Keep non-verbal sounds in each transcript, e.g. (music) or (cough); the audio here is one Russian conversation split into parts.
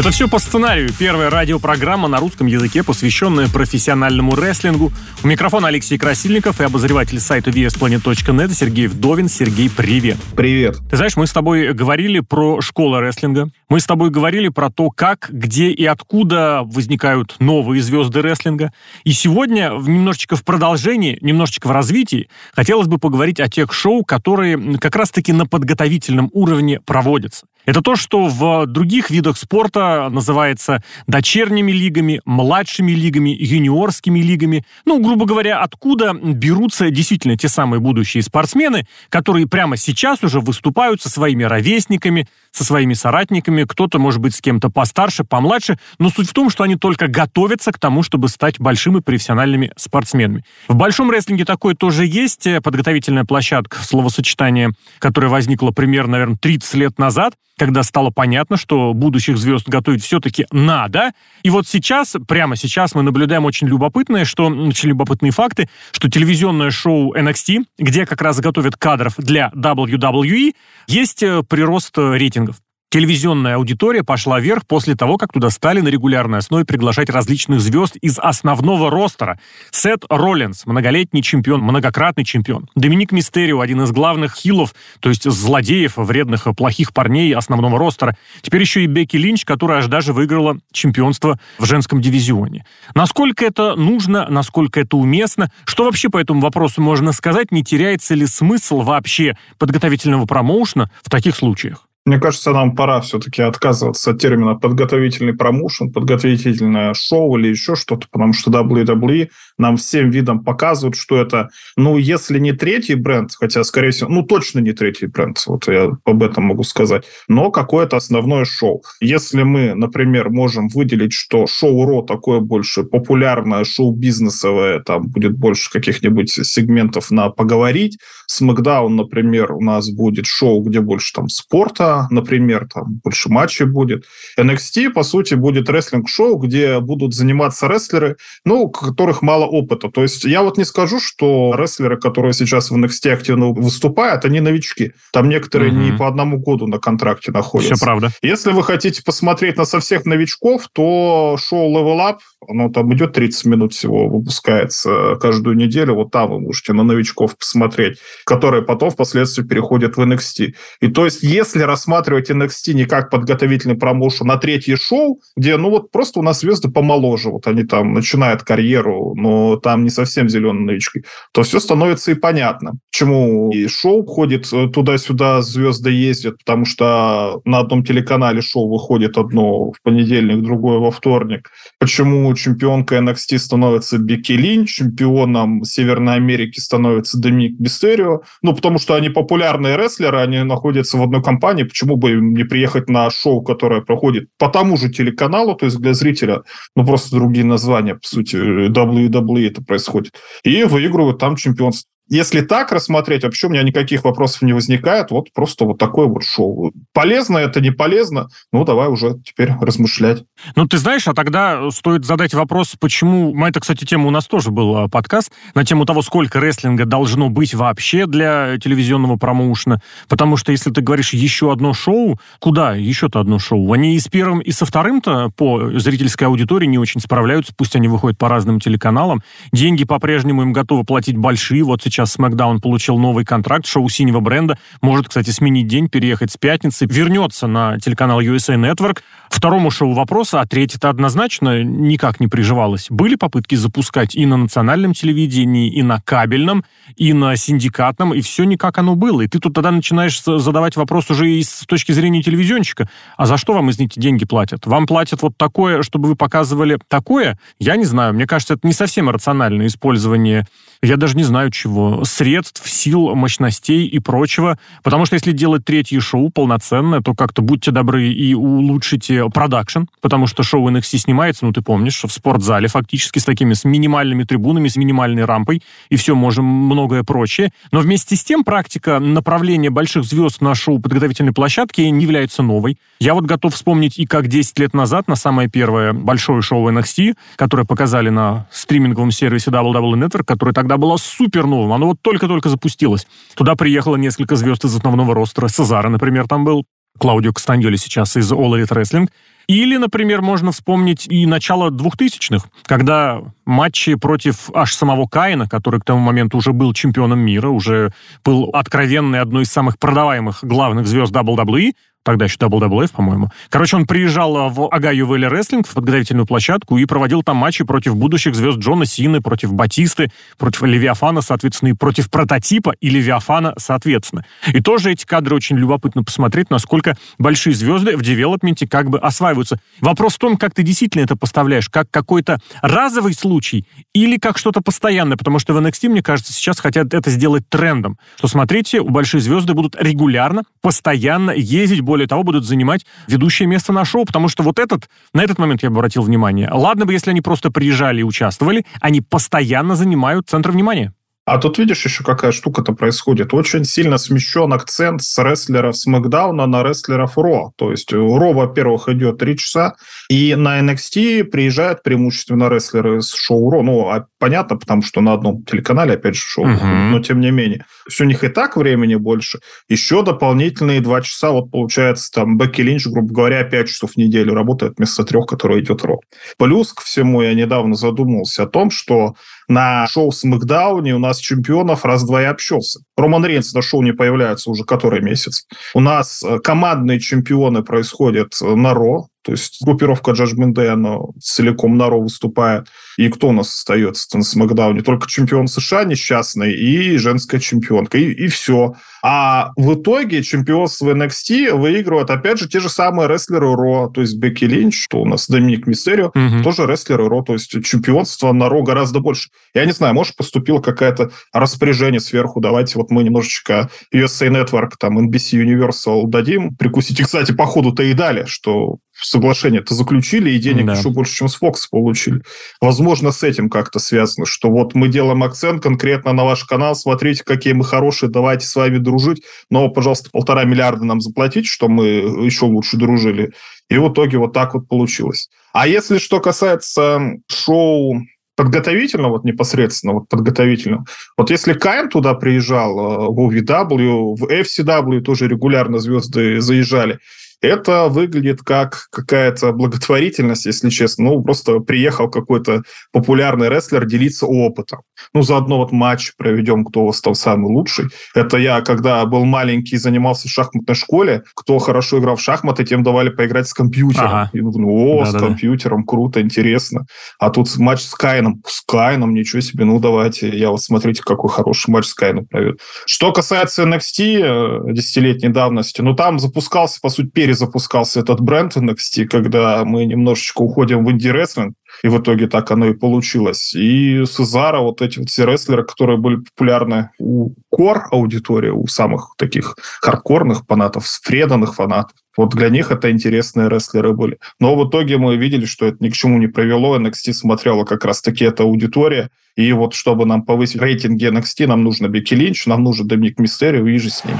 Это все по сценарию. Первая радиопрограмма на русском языке, посвященная профессиональному рестлингу. У микрофона Алексей Красильников и обозреватель сайта VSPlanet.net Сергей Вдовин. Сергей, привет. Привет. Ты знаешь, мы с тобой говорили про школу рестлинга. Мы с тобой говорили про то, как, где и откуда возникают новые звезды рестлинга. И сегодня, немножечко в продолжении, немножечко в развитии, хотелось бы поговорить о тех шоу, которые как раз-таки на подготовительном уровне проводятся. Это то, что в других видах спорта называется дочерними лигами, младшими лигами, юниорскими лигами. Ну, грубо говоря, откуда берутся действительно те самые будущие спортсмены, которые прямо сейчас уже выступают со своими ровесниками, со своими соратниками, кто-то, может быть, с кем-то постарше, помладше, но суть в том, что они только готовятся к тому, чтобы стать большими профессиональными спортсменами. В большом рестлинге такое тоже есть, подготовительная площадка, словосочетание, которое возникло примерно, наверное, 30 лет назад, когда стало понятно, что будущих звезд готовить все-таки надо. И вот сейчас, прямо сейчас мы наблюдаем очень любопытное, что, очень любопытные факты, что телевизионное шоу NXT, где как раз готовят кадров для WWE, есть э, прирост рейтингов. Телевизионная аудитория пошла вверх после того, как туда стали на регулярной основе приглашать различных звезд из основного ростера. Сет Роллинс, многолетний чемпион, многократный чемпион. Доминик Мистерио, один из главных хилов, то есть злодеев, вредных, плохих парней основного ростера. Теперь еще и Бекки Линч, которая аж даже выиграла чемпионство в женском дивизионе. Насколько это нужно, насколько это уместно, что вообще по этому вопросу можно сказать, не теряется ли смысл вообще подготовительного промоушена в таких случаях? Мне кажется, нам пора все-таки отказываться от термина подготовительный промоушен, подготовительное шоу или еще что-то, потому что WWE нам всем видом показывают, что это, ну, если не третий бренд, хотя, скорее всего, ну, точно не третий бренд, вот я об этом могу сказать, но какое-то основное шоу. Если мы, например, можем выделить, что шоу Ро такое больше популярное, шоу бизнесовое, там будет больше каких-нибудь сегментов на поговорить, Смакдаун, например, у нас будет шоу, где больше там спорта, например, там больше матчей будет. NXT, по сути, будет рестлинг-шоу, где будут заниматься рестлеры, ну, у которых мало опыта. То есть я вот не скажу, что рестлеры, которые сейчас в NXT активно выступают, они новички. Там некоторые угу. не по одному году на контракте находятся. Все правда. Если вы хотите посмотреть на со всех новичков, то шоу Level Up, оно там идет 30 минут всего, выпускается каждую неделю. Вот там вы можете на новичков посмотреть, которые потом впоследствии переходят в NXT. И то есть, если рассматривать NXT не как подготовительный промоушен на третье шоу, где, ну вот просто у нас звезды помоложе, вот они там начинают карьеру, но там не совсем зеленые новички, то все становится и понятно. Почему и шоу ходит э, туда-сюда, звезды ездят, потому что на одном телеканале шоу выходит одно в понедельник, другое во вторник. Почему чемпионкой NXT становится Бекки Линч, чемпионом Северной Америки становится Доминик Мистерио. Ну, потому что они популярные рестлеры, они находятся в одной компании, почему бы не приехать на шоу, которое проходит по тому же телеканалу, то есть для зрителя, ну, просто другие названия, по сути, WWE это происходит, и выигрывают там чемпионство. Если так рассмотреть, вообще у меня никаких вопросов не возникает. Вот просто вот такое вот шоу. Полезно это, не полезно? Ну, давай уже теперь размышлять. Ну, ты знаешь, а тогда стоит задать вопрос, почему... Ну, это, кстати, тема у нас тоже был подкаст на тему того, сколько рестлинга должно быть вообще для телевизионного промоушена. Потому что, если ты говоришь еще одно шоу, куда еще-то одно шоу? Они и с первым, и со вторым-то по зрительской аудитории не очень справляются. Пусть они выходят по разным телеканалам. Деньги по-прежнему им готовы платить большие. Вот сейчас сейчас SmackDown получил новый контракт, шоу синего бренда, может, кстати, сменить день, переехать с пятницы, вернется на телеканал USA Network. Второму шоу вопроса, а третье-то однозначно никак не приживалось. Были попытки запускать и на национальном телевидении, и на кабельном, и на синдикатном, и все не как оно было. И ты тут тогда начинаешь задавать вопрос уже и с точки зрения телевизионщика. А за что вам, извините, деньги платят? Вам платят вот такое, чтобы вы показывали такое? Я не знаю. Мне кажется, это не совсем рациональное использование. Я даже не знаю чего средств, сил, мощностей и прочего. Потому что если делать третье шоу полноценное, то как-то будьте добры и улучшите продакшн, потому что шоу NXT снимается, ну ты помнишь, в спортзале фактически с такими, с минимальными трибунами, с минимальной рампой, и все, можем многое прочее. Но вместе с тем практика направления больших звезд на шоу подготовительной площадки не является новой. Я вот готов вспомнить и как 10 лет назад на самое первое большое шоу NXT, которое показали на стриминговом сервисе WWE Network, которое тогда было супер новым. Оно вот только-только запустилось. Туда приехало несколько звезд из основного ростера. Сезара, например, там был. Клаудио Кастаньоли сейчас из All Elite Wrestling. Или, например, можно вспомнить и начало 2000-х, когда матчи против аж самого Каина, который к тому моменту уже был чемпионом мира, уже был откровенной одной из самых продаваемых главных звезд WWE, тогда еще WWF, по-моему. Короче, он приезжал в Агаю Вэлли Рестлинг, в подготовительную площадку, и проводил там матчи против будущих звезд Джона Сины, против Батисты, против Левиафана, соответственно, и против прототипа и Левиафана, соответственно. И тоже эти кадры очень любопытно посмотреть, насколько большие звезды в девелопменте как бы осваиваются. Вопрос в том, как ты действительно это поставляешь, как какой-то разовый случай или как что-то постоянное, потому что в NXT, мне кажется, сейчас хотят это сделать трендом, что, смотрите, у большие звезды будут регулярно, постоянно ездить более того, будут занимать ведущее место на шоу, потому что вот этот, на этот момент я бы обратил внимание. Ладно бы, если они просто приезжали и участвовали, они постоянно занимают центр внимания. А тут видишь еще какая штука-то происходит. Очень сильно смещен акцент с рестлеров Смакдауна на рестлеров Ро. То есть Ро, во-первых, идет 3 часа, и на NXT приезжают преимущественно рестлеры с шоу Ро. Ну, а понятно, потому что на одном телеканале, опять же, шоу, uh-huh. но тем не менее. То есть у них и так времени больше. Еще дополнительные 2 часа, вот получается, там Бекки Линч, грубо говоря, 5 часов в неделю работает вместо трех, которые идет Ро. Плюс ко всему я недавно задумался о том, что на шоу Смакдауне у нас чемпионов раз-два и общался. Роман Рейнс на шоу не появляется уже который месяц. У нас э, командные чемпионы происходят на Ро, то есть группировка Judgment Day, она целиком на Ро выступает. И кто у нас остается на Смакдауне? Только чемпион США несчастный и женская чемпионка. И, и все. А в итоге чемпионство NXT выигрывают, опять же, те же самые рестлеры Ро. То есть Бекки Линч, что у нас Доминик Мистерио, угу. тоже рестлеры Ро. То есть чемпионство на Ро гораздо больше. Я не знаю, может, поступило какое-то распоряжение сверху. Давайте вот мы немножечко USA Network, там, NBC Universal дадим. Прикусить. И, кстати, по ходу-то и дали, что соглашение-то заключили, и денег да. еще больше, чем с Fox получили. Возможно, с этим как-то связано, что вот мы делаем акцент конкретно на ваш канал, смотрите, какие мы хорошие, давайте с вами дружить, но, пожалуйста, полтора миллиарда нам заплатить, что мы еще лучше дружили. И в итоге вот так вот получилось. А если что касается шоу подготовительно, вот непосредственно, вот подготовительно. Вот если Кайн туда приезжал, э, в OVW, в FCW тоже регулярно звезды заезжали, это выглядит как какая-то благотворительность, если честно. Ну, просто приехал какой-то популярный рестлер делиться опытом. Ну, заодно вот матч проведем, кто стал самый лучший. Это я, когда был маленький, занимался в шахматной школе, кто хорошо играл в шахматы, тем давали поиграть с компьютером. Ага. И, ну, о, да, с да, компьютером, круто, интересно. А тут матч с Кайном. С Кайном, ничего себе, ну, давайте. Я вот смотрите, какой хороший матч с Кайном провел. Что касается NXT э, десятилетней давности, ну, там запускался, по сути, перед перезапускался этот бренд NXT, когда мы немножечко уходим в инди-рестлинг, и в итоге так оно и получилось. И Сезара, вот эти вот все рестлеры, которые были популярны у кор аудитории, у самых таких хардкорных фанатов, преданных фанатов, вот для них это интересные рестлеры были. Но в итоге мы видели, что это ни к чему не привело. NXT смотрела как раз-таки эта аудитория. И вот чтобы нам повысить рейтинги NXT, нам нужно Бекки Линч, нам нужен Доминик Мистерио и же с ними.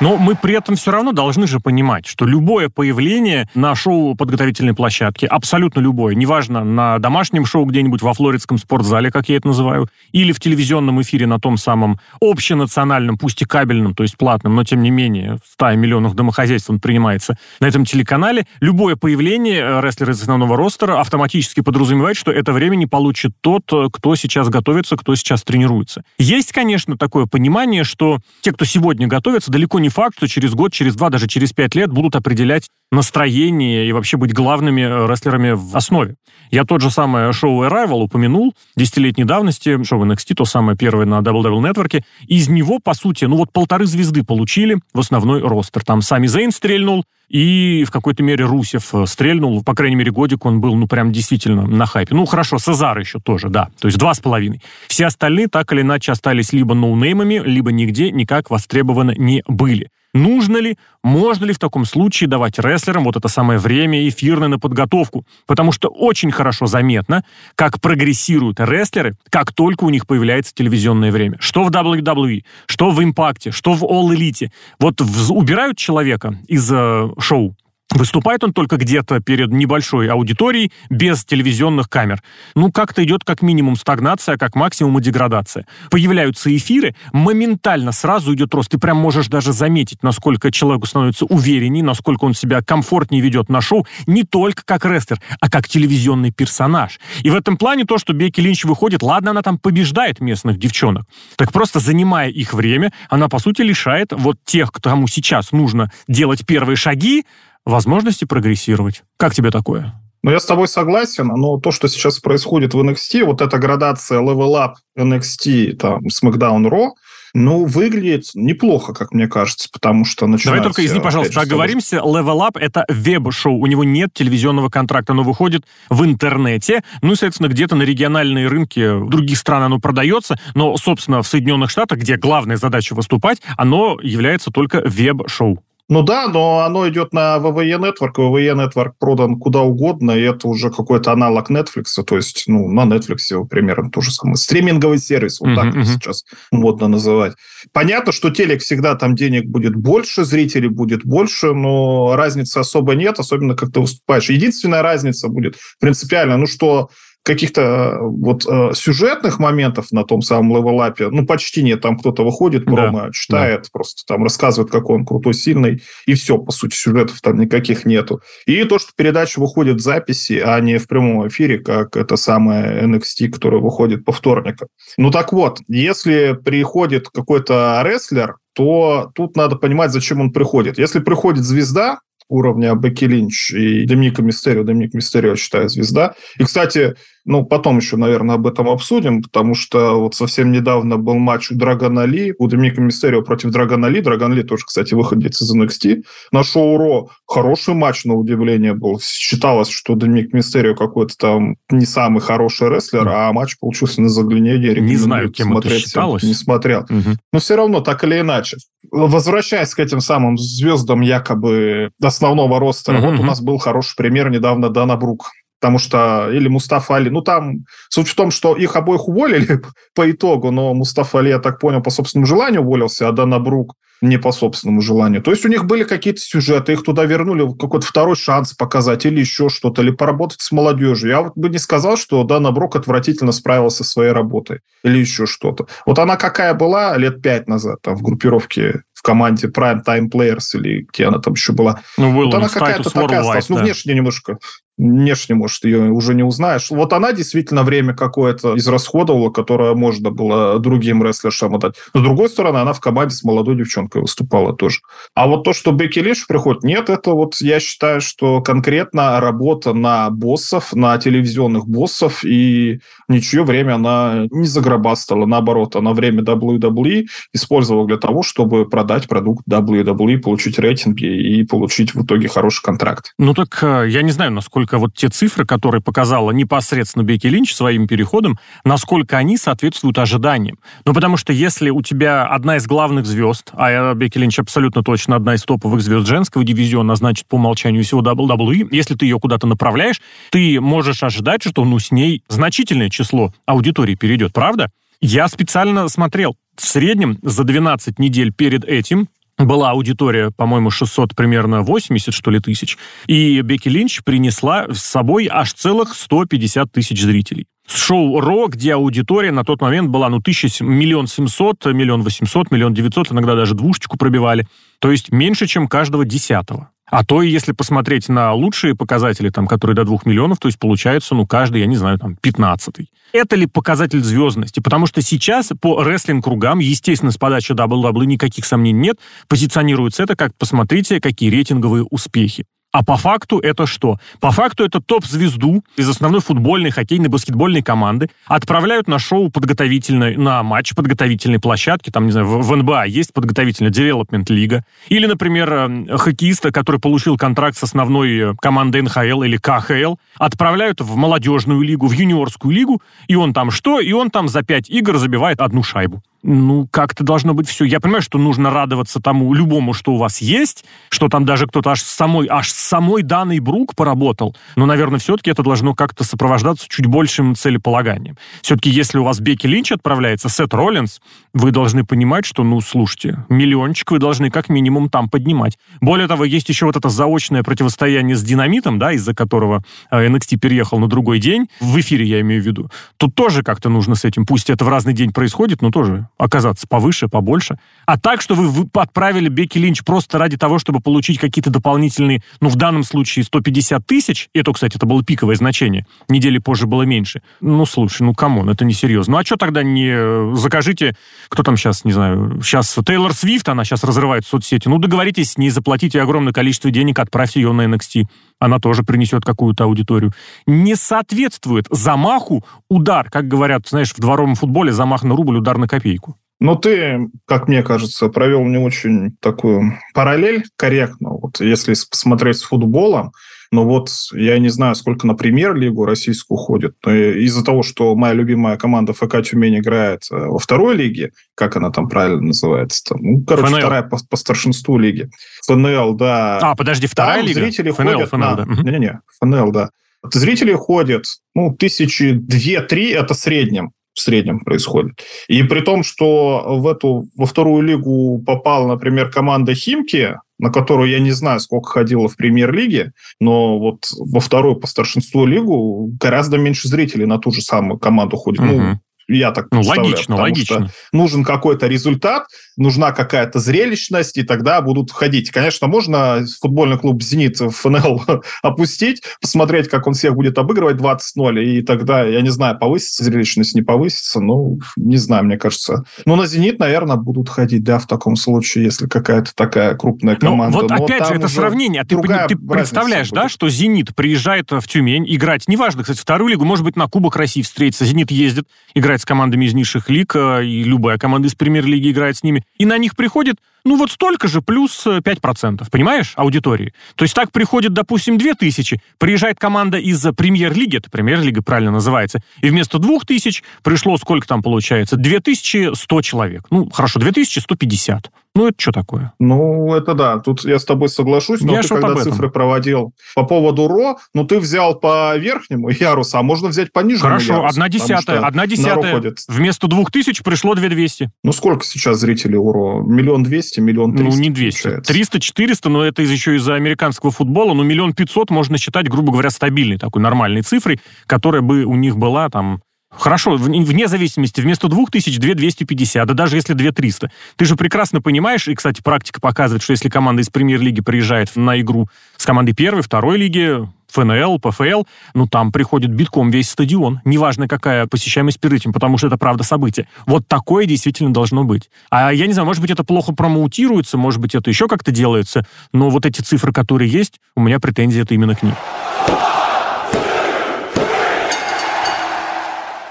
Но мы при этом все равно должны же понимать, что любое появление на шоу подготовительной площадке, абсолютно любое, неважно, на домашнем шоу где-нибудь во флоридском спортзале, как я это называю, или в телевизионном эфире на том самом общенациональном, пусть и кабельном, то есть платном, но тем не менее в 100 миллионах домохозяйств он принимается на этом телеканале, любое появление э, рестлера из основного ростера автоматически подразумевает, что это время не получит тот, э, кто сейчас готовится, кто сейчас тренируется. Есть, конечно, такое понимание, что те, кто сегодня готовятся, далеко не факт, что через год, через два, даже через пять лет будут определять настроение и вообще быть главными э, рестлерами в основе. Я тот же самое шоу Arrival упомянул, десятилетней давности, шоу NXT, то самое первое на Double Network. Из него, по сути, ну вот полторы звезды получили в основной ростер. Там Сами Зейн стрельнул, И в какой-то мере Русев э, стрельнул. По крайней мере, годик он был, ну, прям действительно на хайпе. Ну, хорошо, Сазар еще тоже, да. То есть два с половиной. Все остальные так или иначе остались либо ноунеймами, либо нигде никак востребованы не были. Нужно ли, можно ли в таком случае давать рестлерам вот это самое время эфирное на подготовку? Потому что очень хорошо заметно, как прогрессируют рестлеры, как только у них появляется телевизионное время. Что в WWE, что в Импакте, что в All Elite. Вот убирают человека из э, шоу, Выступает он только где-то перед небольшой аудиторией, без телевизионных камер. Ну, как-то идет как минимум стагнация, как максимум и деградация. Появляются эфиры, моментально сразу идет рост. Ты прям можешь даже заметить, насколько человеку становится увереннее, насколько он себя комфортнее ведет на шоу, не только как рестлер, а как телевизионный персонаж. И в этом плане то, что Бекки Линч выходит, ладно, она там побеждает местных девчонок, так просто занимая их время, она, по сути, лишает вот тех, кому сейчас нужно делать первые шаги, возможности прогрессировать. Как тебе такое? Ну, я с тобой согласен, но то, что сейчас происходит в NXT, вот эта градация level up NXT, там, SmackDown Raw, ну, выглядит неплохо, как мне кажется, потому что начинается... Давай только, извини, пожалуйста, оговоримся. Level Up — это веб-шоу. У него нет телевизионного контракта. Оно выходит в интернете. Ну и, соответственно, где-то на региональные рынки других стран оно продается. Но, собственно, в Соединенных Штатах, где главная задача выступать, оно является только веб-шоу. Ну да, но оно идет на VVE Network, VVE Network продан куда угодно, и это уже какой-то аналог Netflix, то есть, ну, на Netflix примерно то же самое. Стриминговый сервис, вот uh-huh, так uh-huh. сейчас модно называть. Понятно, что телек всегда там денег будет больше, зрителей будет больше, но разницы особо нет, особенно как ты выступаешь. Единственная разница будет принципиально, ну что каких-то вот э, сюжетных моментов на том самом левелапе, ну, почти нет. Там кто-то выходит, промо, да, читает, да. просто там рассказывает, какой он крутой, сильный, и все, по сути, сюжетов там никаких нету. И то, что передача выходит в записи, а не в прямом эфире, как это самое NXT, которое выходит по вторникам. Ну, так вот, если приходит какой-то рестлер, то тут надо понимать, зачем он приходит. Если приходит звезда, уровня Бекки Линч и Доминика Мистерио. Доминик Мистерио, я считаю, звезда. И, кстати, ну, потом еще, наверное, об этом обсудим, потому что вот совсем недавно был матч у Драгона Ли, у Доминика Мистерио против Драгона Ли. Драгон Ли тоже, кстати, выходит из NXT. На шоу Ро хороший матч, на удивление, был. Считалось, что Доминик Мистерио какой-то там не самый хороший рестлер, а матч получился на загляденье. Не знаю, кем смотреть, это считалось. Не смотрел. Угу. Но все равно, так или иначе. Возвращаясь к этим самым звездам якобы основного роста, угу. вот у нас был хороший пример недавно Дана Брук потому что или Мустафа Али, ну там суть в том, что их обоих уволили (laughs) по итогу, но Мустафа Али, я так понял, по собственному желанию уволился, а Дана Брук не по собственному желанию. То есть у них были какие-то сюжеты, их туда вернули, какой-то второй шанс показать или еще что-то, или поработать с молодежью. Я вот бы не сказал, что Дана Брук отвратительно справился со своей работой или еще что-то. Вот она какая была лет пять назад там, в группировке в команде Prime Time Players или где она там еще была. Ну, вот она какая-то такая осталась. Ну, внешне немножко внешне, может, ее уже не узнаешь. Вот она действительно время какое-то израсходовала, которое можно было другим рестлершам отдать. Но, с другой стороны, она в команде с молодой девчонкой выступала тоже. А вот то, что Бекки Линч приходит, нет, это вот я считаю, что конкретно работа на боссов, на телевизионных боссов, и ничье время она не загробастала. Наоборот, она время WWE использовала для того, чтобы продать продукт WWE, получить рейтинги и получить в итоге хороший контракт. Ну так э, я не знаю, насколько насколько вот те цифры, которые показала непосредственно Бекки Линч своим переходом, насколько они соответствуют ожиданиям. Ну, потому что если у тебя одна из главных звезд, а Бекки Линч абсолютно точно одна из топовых звезд женского дивизиона, значит, по умолчанию всего WWE, если ты ее куда-то направляешь, ты можешь ожидать, что ну, с ней значительное число аудитории перейдет, правда? Я специально смотрел. В среднем за 12 недель перед этим была аудитория, по-моему, 600 примерно 80, что ли, тысяч. И Бекки Линч принесла с собой аж целых 150 тысяч зрителей. Шоу «Ро», где аудитория на тот момент была, ну, тысяч, миллион семьсот, миллион восемьсот, миллион девятьсот, иногда даже двушечку пробивали. То есть меньше, чем каждого десятого. А то, если посмотреть на лучшие показатели, там, которые до двух миллионов, то есть получается, ну, каждый, я не знаю, там, пятнадцатый. Это ли показатель звездности? Потому что сейчас по рестлинг-кругам, естественно, с подачи WWE никаких сомнений нет, позиционируется это как, посмотрите, какие рейтинговые успехи. А по факту это что? По факту это топ-звезду из основной футбольной, хоккейной, баскетбольной команды отправляют на шоу подготовительной, на матч подготовительной площадки, там, не знаю, в, в НБА есть подготовительная Development Лига. Или, например, э, хоккеиста, который получил контракт с основной э, командой НХЛ или КХЛ, отправляют в молодежную лигу, в юниорскую лигу, и он там что? И он там за пять игр забивает одну шайбу ну, как-то должно быть все. Я понимаю, что нужно радоваться тому любому, что у вас есть, что там даже кто-то аж с самой, аж с самой данной Брук поработал. Но, наверное, все-таки это должно как-то сопровождаться чуть большим целеполаганием. Все-таки, если у вас Бекки Линч отправляется, Сет Роллинс, вы должны понимать, что, ну, слушайте, миллиончик вы должны как минимум там поднимать. Более того, есть еще вот это заочное противостояние с Динамитом, да, из-за которого NXT э, переехал на другой день, в эфире я имею в виду. Тут тоже как-то нужно с этим, пусть это в разный день происходит, но тоже оказаться повыше, побольше. А так, что вы, отправили Бекки Линч просто ради того, чтобы получить какие-то дополнительные, ну, в данном случае 150 тысяч, это, кстати, это было пиковое значение, недели позже было меньше. Ну, слушай, ну, come on, это несерьезно. Ну, а что тогда не э, закажите, кто там сейчас, не знаю, сейчас Тейлор Свифт, она сейчас разрывает соцсети, ну, договоритесь с ней, заплатите огромное количество денег, отправьте ее на NXT она тоже принесет какую-то аудиторию. Не соответствует замаху удар, как говорят, знаешь, в дворовом футболе замах на рубль, удар на копейку. Но ты, как мне кажется, провел не очень такую параллель корректно. Вот если посмотреть с футболом, но вот я не знаю, сколько на премьер-лигу российскую ходит. Но из-за того, что моя любимая команда ФК Тюмень играет э, во второй лиге, как она там правильно называется? Там, ну, короче, ФНЛ. вторая по, по старшинству лиги. ФНЛ, да. А, подожди, вторая там лига? зрители ФНЛ, ходят ФНЛ, на... да. Не-не-не, ФНЛ, да. Зрители ходят, ну, тысячи две-три, это в среднем в среднем происходит. И при том, что в эту, во вторую лигу попала, например, команда Химки, на которую я не знаю, сколько ходила в премьер-лиге, но вот во вторую по старшинству лигу гораздо меньше зрителей на ту же самую команду ходит. Угу. Ну, я так ну, логично, логично. нужен какой-то результат, нужна какая-то зрелищность, и тогда будут ходить. Конечно, можно футбольный клуб «Зенит» в ФНЛ (laughs) опустить, посмотреть, как он всех будет обыгрывать 20-0, и тогда, я не знаю, повысится зрелищность, не повысится, ну, не знаю, мне кажется. Ну, на «Зенит», наверное, будут ходить, да, в таком случае, если какая-то такая крупная ну, команда. Ну, вот Но опять же, это сравнение. А ты, ты представляешь, да, что «Зенит» приезжает в Тюмень играть, неважно, кстати, вторую лигу, может быть, на Кубок России встретится, «Зенит» ездит, играет играет с командами из низших лиг, э, и любая команда из премьер-лиги играет с ними, и на них приходит, ну, вот столько же, плюс 5%, э, понимаешь, аудитории. То есть так приходит, допустим, 2000, приезжает команда из премьер-лиги, это премьер-лига правильно называется, и вместо 2000 пришло, сколько там получается, 2100 человек. Ну, хорошо, 2150. Ну, это что такое? Ну, это да. Тут я с тобой соглашусь, но я ты когда цифры проводил по поводу РО, ну, ты взял по верхнему ярусу, а можно взять по нижнему Хорошо, ярусу, одна десятая. Одна десятая. Вместо двух тысяч пришло две двести. Ну, сколько сейчас зрителей у РО? Миллион двести, миллион триста? Ну, не двести. Триста, четыреста, но это еще из-за американского футбола. Но миллион пятьсот можно считать, грубо говоря, стабильной такой нормальной цифрой, которая бы у них была там Хорошо, вне зависимости, вместо 2000 2250, да даже если 2300. Ты же прекрасно понимаешь, и, кстати, практика показывает, что если команда из премьер-лиги приезжает на игру с командой первой, второй лиги, ФНЛ, ПФЛ, ну там приходит битком весь стадион. Неважно, какая посещаемость перед этим, потому что это правда событие. Вот такое действительно должно быть. А я не знаю, может быть, это плохо промоутируется, может быть, это еще как-то делается, но вот эти цифры, которые есть, у меня претензии это именно к ним.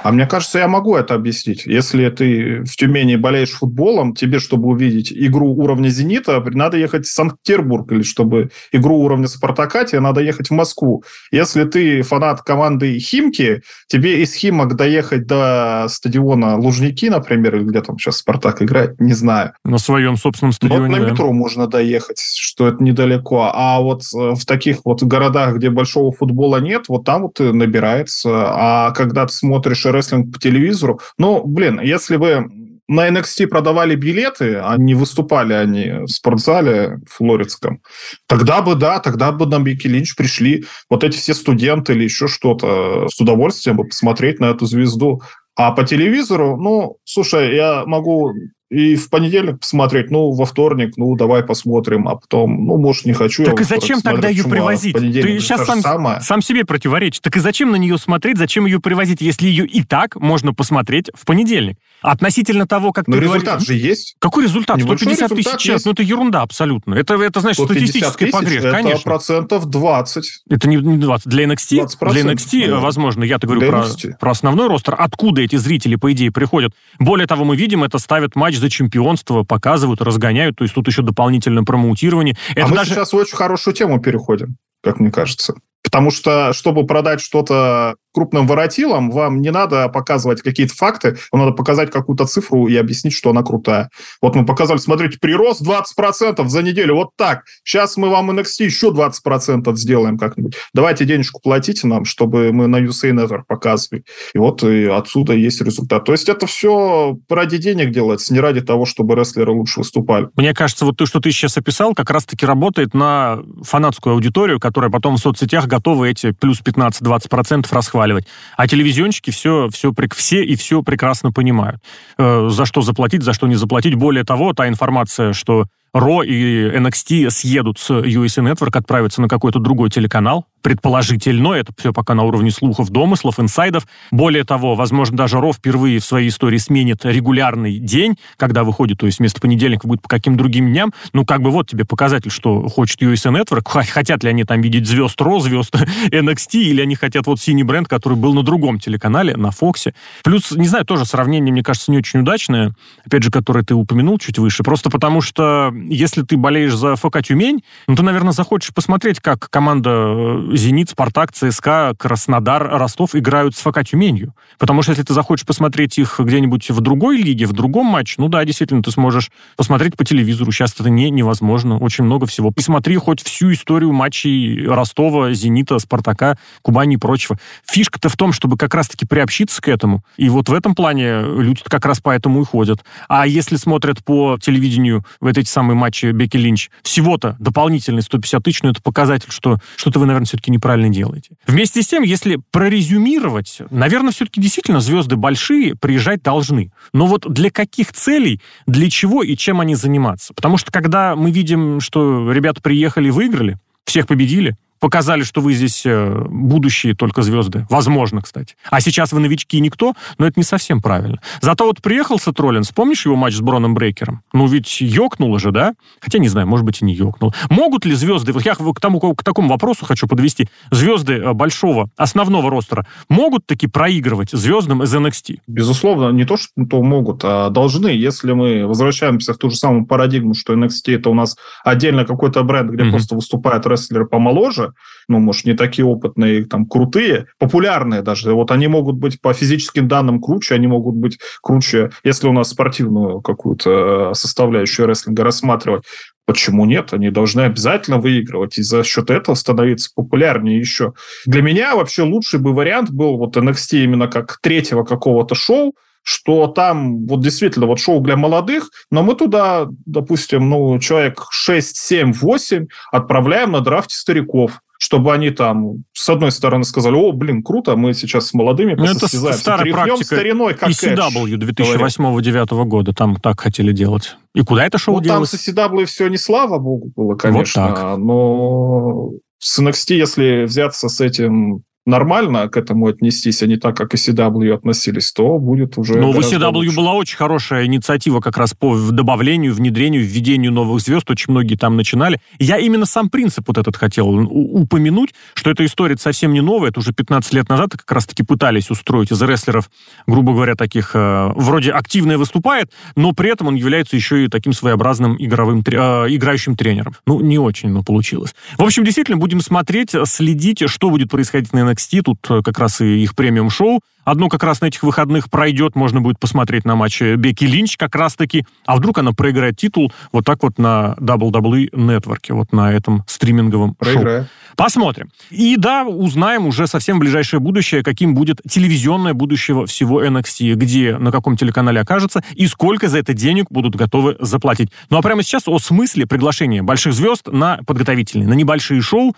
А мне кажется, я могу это объяснить. Если ты в Тюмени болеешь футболом, тебе, чтобы увидеть игру уровня «Зенита», надо ехать в Санкт-Петербург, или чтобы игру уровня «Спартака», тебе надо ехать в Москву. Если ты фанат команды «Химки», тебе из «Химок» доехать до стадиона Лужники, например, или где там сейчас «Спартак» играет, не знаю. На своем собственном стадионе, Вот на да. метро можно доехать, что это недалеко. А вот э, в таких вот городах, где большого футбола нет, вот там вот набирается. А когда ты смотришь рестлинг по телевизору. Ну, блин, если вы на NXT продавали билеты, а не выступали они в спортзале флоридском, тогда бы, да, тогда бы на Бики Линч пришли вот эти все студенты или еще что-то с удовольствием бы посмотреть на эту звезду. А по телевизору, ну, слушай, я могу и в понедельник посмотреть, ну, во вторник, ну, давай посмотрим, а потом, ну, может, не хочу. Так и зачем тогда ее привозить? Ты сейчас сам, сам себе противоречишь. Так и зачем на нее смотреть, зачем ее привозить, если ее и так можно посмотреть в понедельник? Относительно того, как Но ты результат говоришь... же есть. Какой результат? Небольшой 150 тысяч час. Ну, это ерунда абсолютно. Это, это значит, статистическая конечно. Это процентов 20. Это не 20. Для NXT? Для NXT, да. возможно, я-то говорю про, про основной ростер. Откуда эти зрители, по идее, приходят? Более того, мы видим, это ставят матч за чемпионство, показывают, разгоняют. То есть тут еще дополнительное промоутирование. Это а мы даже... сейчас в очень хорошую тему переходим, как мне кажется. Потому что, чтобы продать что-то крупным воротилам, вам не надо показывать какие-то факты, вам надо показать какую-то цифру и объяснить, что она крутая. Вот мы показали, смотрите, прирост 20% за неделю, вот так. Сейчас мы вам NXT еще 20% сделаем как-нибудь. Давайте денежку платите нам, чтобы мы на USA Network показывали. И вот и отсюда есть результат. То есть это все ради денег делается, не ради того, чтобы рестлеры лучше выступали. Мне кажется, вот то, что ты сейчас описал, как раз-таки работает на фанатскую аудиторию, которая потом в соцсетях готова эти плюс 15-20% расхватывать нахваливать. А телевизионщики все, все, все и все прекрасно понимают. Э, за что заплатить, за что не заплатить. Более того, та информация, что Ро и NXT съедут с USA Network, отправятся на какой-то другой телеканал, предположительно, это все пока на уровне слухов, домыслов, инсайдов. Более того, возможно, даже Ро впервые в своей истории сменит регулярный день, когда выходит, то есть вместо понедельника будет по каким другим дням. Ну, как бы вот тебе показатель, что хочет USA Network. Хотят ли они там видеть звезд Ро, звезд NXT, (laughs) или они хотят вот синий бренд, который был на другом телеканале, на Фоксе. Плюс, не знаю, тоже сравнение, мне кажется, не очень удачное, опять же, которое ты упомянул чуть выше, просто потому что если ты болеешь за ФК Тюмень, ну, ты, наверное, захочешь посмотреть, как команда э, «Зенит», «Спартак», ЦСКА, Краснодар, Ростов играют с ФК Тюменью. Потому что если ты захочешь посмотреть их где-нибудь в другой лиге, в другом матче, ну да, действительно, ты сможешь посмотреть по телевизору. Сейчас это не, невозможно. Очень много всего. Посмотри хоть всю историю матчей Ростова, Зенита, Спартака, Кубани и прочего. Фишка-то в том, чтобы как раз-таки приобщиться к этому. И вот в этом плане люди как раз поэтому и ходят. А если смотрят по телевидению в эти самые матче Бекки Линч всего-то дополнительные 150 тысяч, но это показатель, что что-то вы, наверное, все-таки неправильно делаете. Вместе с тем, если прорезюмировать, наверное, все-таки действительно звезды большие приезжать должны. Но вот для каких целей, для чего и чем они заниматься? Потому что когда мы видим, что ребята приехали и выиграли, всех победили, показали, что вы здесь э, будущие только звезды. Возможно, кстати. А сейчас вы новички никто, но это не совсем правильно. Зато вот приехал Сатролин, вспомнишь его матч с Броном Брейкером? Ну ведь ёкнуло же, да? Хотя не знаю, может быть и не ёкнуло. Могут ли звезды, вот я к, тому, к такому вопросу хочу подвести, звезды э, большого, основного ростера, могут таки проигрывать звездам из NXT? Безусловно, не то, что могут, а должны. Если мы возвращаемся в ту же самую парадигму, что NXT это у нас отдельно какой-то бренд, где mm-hmm. просто выступают рестлеры помоложе, ну, может, не такие опытные, там, крутые, популярные даже. Вот они могут быть по физическим данным круче, они могут быть круче, если у нас спортивную какую-то э, составляющую рестлинга рассматривать. Почему нет? Они должны обязательно выигрывать и за счет этого становиться популярнее еще. Для меня вообще лучший бы вариант был вот NXT именно как третьего какого-то шоу, что там вот действительно вот шоу для молодых, но мы туда, допустим, ну, человек 6, 7, 8 отправляем на драфте стариков чтобы они там, с одной стороны, сказали, о, блин, круто, мы сейчас с молодыми ну, Это старая практика стариной, как ECW 2008-2009 года, там так хотели делать. И куда это шоу ну, делать? Там с ECW все не слава богу было, конечно, вот так. но с NXT, если взяться с этим нормально к этому отнестись, а не так, как и CW относились, то будет уже Ну, у CW лучше. была очень хорошая инициатива как раз по добавлению, внедрению, введению новых звезд. Очень многие там начинали. Я именно сам принцип вот этот хотел упомянуть, что эта история совсем не новая. Это уже 15 лет назад как раз-таки пытались устроить из рестлеров, грубо говоря, таких, э, вроде активно выступает, но при этом он является еще и таким своеобразным игровым, э, играющим тренером. Ну, не очень, но получилось. В общем, действительно, будем смотреть, следить, что будет происходить на NXT. Тут э, как раз и их премиум-шоу. Одно как раз на этих выходных пройдет, можно будет посмотреть на матче Бекки Линч как раз-таки. А вдруг она проиграет титул вот так вот на WWE Network, вот на этом стриминговом Проиграет. шоу. Посмотрим. И да, узнаем уже совсем ближайшее будущее, каким будет телевизионное будущее всего NXT, где, на каком телеканале окажется и сколько за это денег будут готовы заплатить. Ну а прямо сейчас о смысле приглашения больших звезд на подготовительные, на небольшие шоу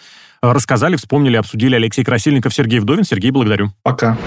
рассказали, вспомнили, обсудили Алексей Красильников, Сергей Вдовин. Сергей, благодарю. Пока.